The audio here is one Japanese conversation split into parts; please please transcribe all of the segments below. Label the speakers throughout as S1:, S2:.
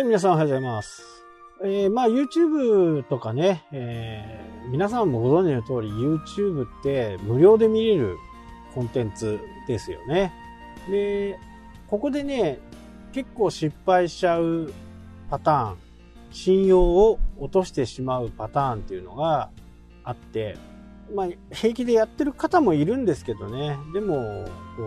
S1: い、皆さんおはようございます。えー、まあ YouTube とかね、えー、皆さんもご存知の通り YouTube って無料で見れるコンテンツですよね。で、ここでね、結構失敗しちゃうパターン、信用を落としてしまうパターンっていうのがあって、まあ平気でやってる方もいるんですけどね、でも、こう、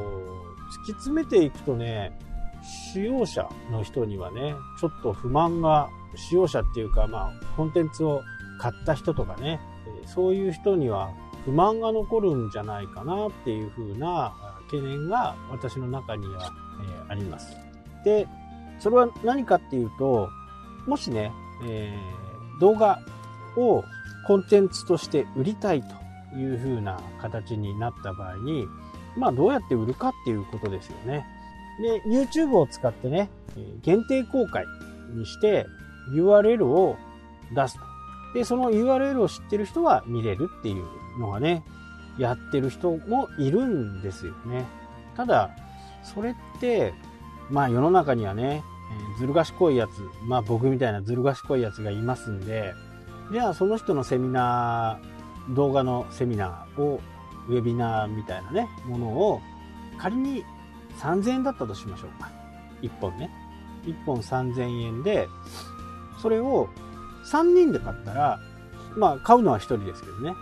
S1: 突き詰めていくとね、使用者の人にはね、ちょっと不満が、使用者っていうか、まあ、コンテンツを買った人とかね、そういう人には不満が残るんじゃないかなっていうふうな懸念が私の中には、え、あります。で、それは何かっていうと、もしね、えー、動画をコンテンツとして売りたいというふうな形になった場合に、まあどうやって売るかっていうことですよね。で、YouTube を使ってね、限定公開にして URL を出すと。で、その URL を知ってる人は見れるっていうのがね、やってる人もいるんですよね。ただ、それって、まあ世の中にはね、ずる賢いやつ、まあ僕みたいなずる賢いやつがいますんで、じゃあその人のセミナー、動画のセミナーを、ウェビナーみたいなね、ものを仮に3000円だったとしましょうか。1本ね。1本3000円で、それを3人で買ったら、まあ買うのは1人ですけどね。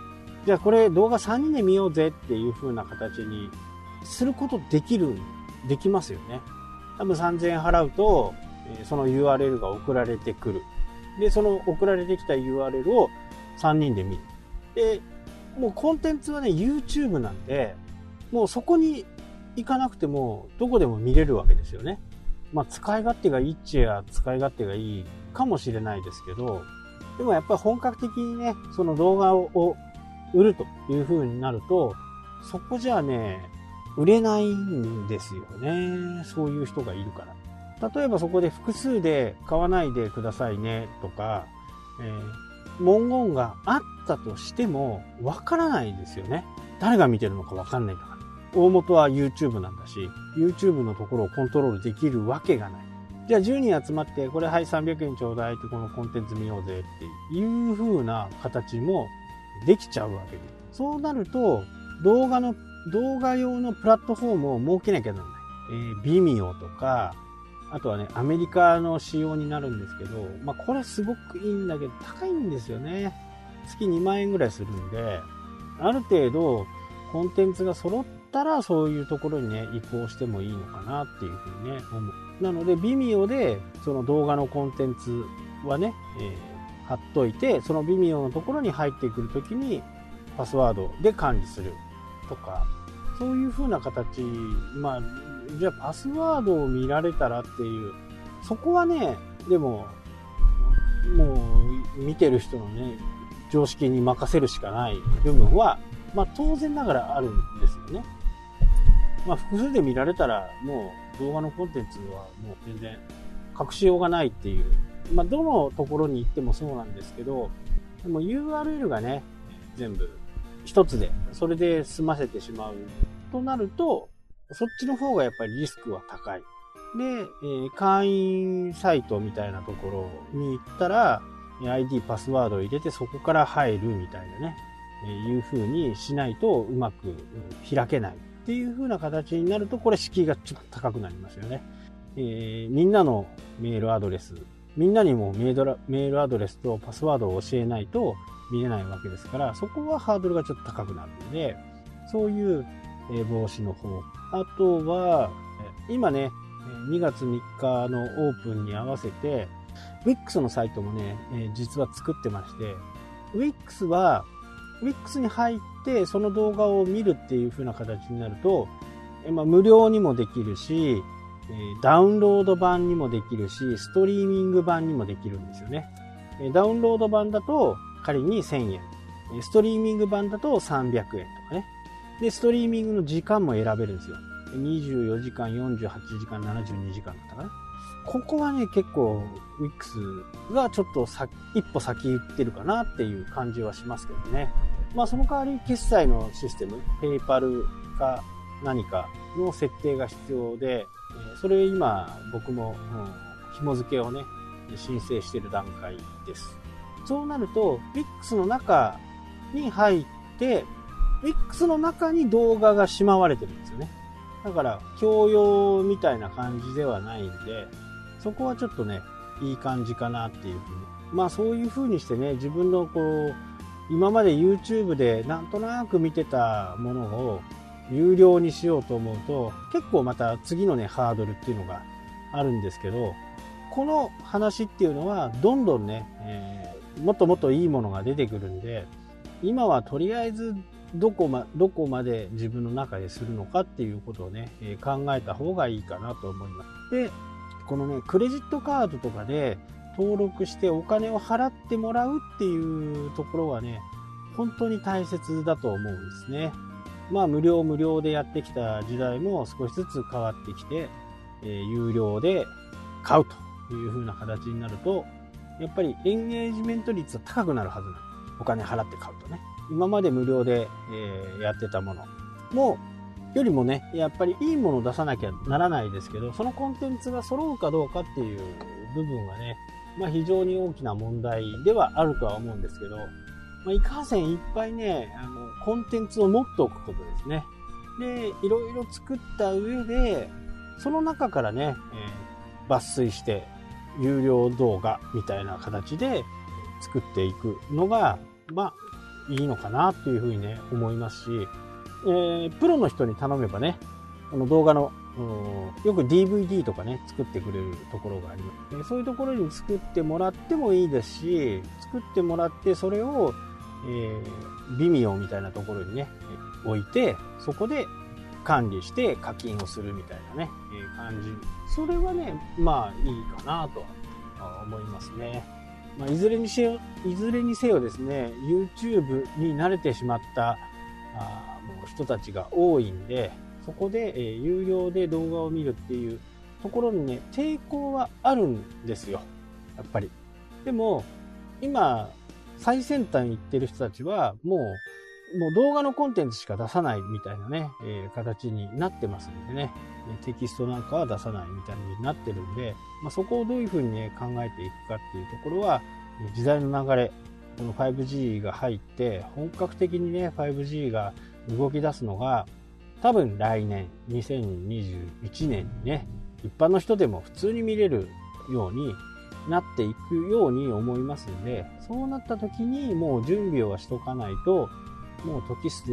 S1: じゃあこれ動画3人で見ようぜっていう風な形にすることできる、できますよね。多分3000円払うと、その URL が送られてくる。で、その送られてきた URL を3人で見る。で、もうコンテンツはね、YouTube なんで、もうそこに行かなくても、どこでも見れるわけですよね。まあ、使い勝手がいいっちゃ使い勝手がいいかもしれないですけど、でもやっぱり本格的にね、その動画を売るという風になると、そこじゃあね、売れないんですよね。そういう人がいるから。例えばそこで複数で買わないでくださいねとか、えー、文言があったとしてもわからないですよね。誰が見てるのかわかんないんだか。大元は YouTube なんだし、YouTube のところをコントロールできるわけがない。じゃあ10人集まって、これはい300円ちょうだいってこのコンテンツ見ようぜっていう風な形もできちゃうわけで。そうなると、動画の、動画用のプラットフォームを設けなきゃならない。えー、Vimeo とか、あとはね、アメリカの仕様になるんですけど、まあこれすごくいいんだけど、高いんですよね。月2万円ぐらいするんで、ある程度、コンテンツが揃ってたらそういうところにね移行してもいいのかなっていうふうにね思うなので Vimeo でその動画のコンテンツはね、えー、貼っといてその Vimeo のところに入ってくるときにパスワードで管理するとかそういうふうな形まあじゃあパスワードを見られたらっていうそこはねでももう見てる人のね常識に任せるしかない部分はまあ当然ながらあるんですよね。まあ複数で見られたらもう動画のコンテンツはもう全然隠しようがないっていう。まあどのところに行ってもそうなんですけど、でも URL がね、全部一つで、それで済ませてしまうとなると、そっちの方がやっぱりリスクは高い。で、えー、会員サイトみたいなところに行ったら、ID パスワードを入れてそこから入るみたいなね、いう風にしないとうまく開けないっていう風な形になると、これ敷居がちょっと高くなりますよね。えー、みんなのメールアドレス、みんなにもメールアドレスとパスワードを教えないと見れないわけですから、そこはハードルがちょっと高くなるので、そういう防止の方。あとは、今ね、2月3日のオープンに合わせて、Wix のサイトもね、実は作ってまして、Wix は Wix に入ってその動画を見るっていう風な形になると、まあ、無料にもできるし、ダウンロード版にもできるし、ストリーミング版にもできるんですよね。ダウンロード版だと仮に1000円。ストリーミング版だと300円とかね。で、ストリーミングの時間も選べるんですよ。24時間、48時間、72時間だったかな。ここはね、結構、Wix がちょっと一歩先行ってるかなっていう感じはしますけどね。まあその代わり決済のシステム、ペイパルか何かの設定が必要で、それ今僕も、うん、紐付けをね、申請している段階です。そうなると、WIX の中に入って、WIX の中に動画がしまわれてるんですよね。だから、共用みたいな感じではないんで、そこはちょっとね、いい感じかなっていうふうに。まあそういうふうにしてね、自分のこう、今まで YouTube でなんとなく見てたものを有料にしようと思うと、結構また次のね、ハードルっていうのがあるんですけど、この話っていうのはどんどんね、えー、もっともっといいものが出てくるんで、今はとりあえずどこまどこまで自分の中でするのかっていうことをね、え、考えた方がいいかなと思います。で、このね、クレジットカードとかで登録してお金を払ってもらうっていうところはね、本当に大切だと思うんですね。まあ無料無料でやってきた時代も少しずつ変わってきて、えー、有料で買うという風な形になると、やっぱりエンゲージメント率は高くなるはずなんで。お金払って買うとね。今まで無料で、えー、やってたものも、よりもね、やっぱりいいものを出さなきゃならないですけど、そのコンテンツが揃うかどうかっていう部分はね、まあ非常に大きな問題ではあるとは思うんですけど、まあ、いかんせんいっぱいね、あの、コンテンツを持っておくことですね。で、いろいろ作った上で、その中からね、えー、抜粋して、有料動画みたいな形で作っていくのが、まあ、いいのかなというふうにね、思いますし、えー、プロの人に頼めばね、この動画の、よく DVD とかね、作ってくれるところがあります。そういうところに作ってもらってもいいですし、作ってもらってそれを、えー、ビミオみたいなところにね、置いて、そこで管理して課金をするみたいなね、えー、感じ。それはね、まあいいかなとは思いますね。まあ、いずれにせよ、いずれにせよですね、YouTube に慣れてしまったあもう人たちが多いんで、そこで、えー、有料で動画を見るっていうところにね、抵抗はあるんですよ。やっぱり。でも、今、最先端行ってる人たちは、もう、もう動画のコンテンツしか出さないみたいなね、えー、形になってますんでね、テキストなんかは出さないみたいになってるんで、まあ、そこをどういうふうにね、考えていくかっていうところは、時代の流れ、この 5G が入って、本格的にね、5G が動き出すのが、多分来年、2021年にね、一般の人でも普通に見れるようになっていくように思いますんで、そうなった時にもう準備をしとかないと、もう時す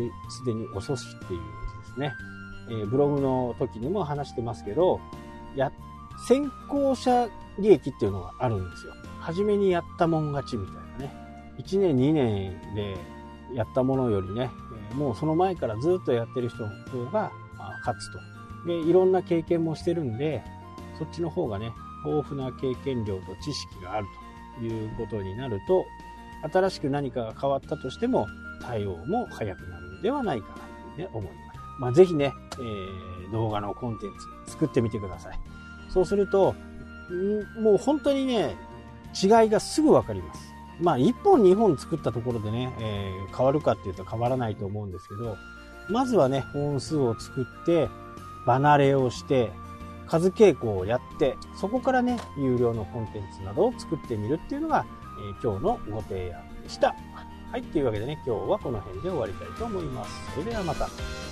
S1: でに遅しっていうですね、えー、ブログの時にも話してますけど、や、先行者利益っていうのがあるんですよ。初めにやったもん勝ちみたいなね。1年2年でやったものよりね、もうその前からずっとやってる人の方が勝つと。で、いろんな経験もしてるんで、そっちの方がね、豊富な経験量と知識があるということになると、新しく何かが変わったとしても、対応も早くなるんではないかなと、ね、思います。まあ、ぜひね、えー、動画のコンテンツ作ってみてください。そうすると、もう本当にね、違いがすぐわかります。まあ、1本2本作ったところでね、えー、変わるかっていうと変わらないと思うんですけど、まずはね、本数を作って、離れをして、数傾向をやって、そこからね、有料のコンテンツなどを作ってみるっていうのが、えー、今日のご提案でした。はい、というわけでね、今日はこの辺で終わりたいと思います。それではまた。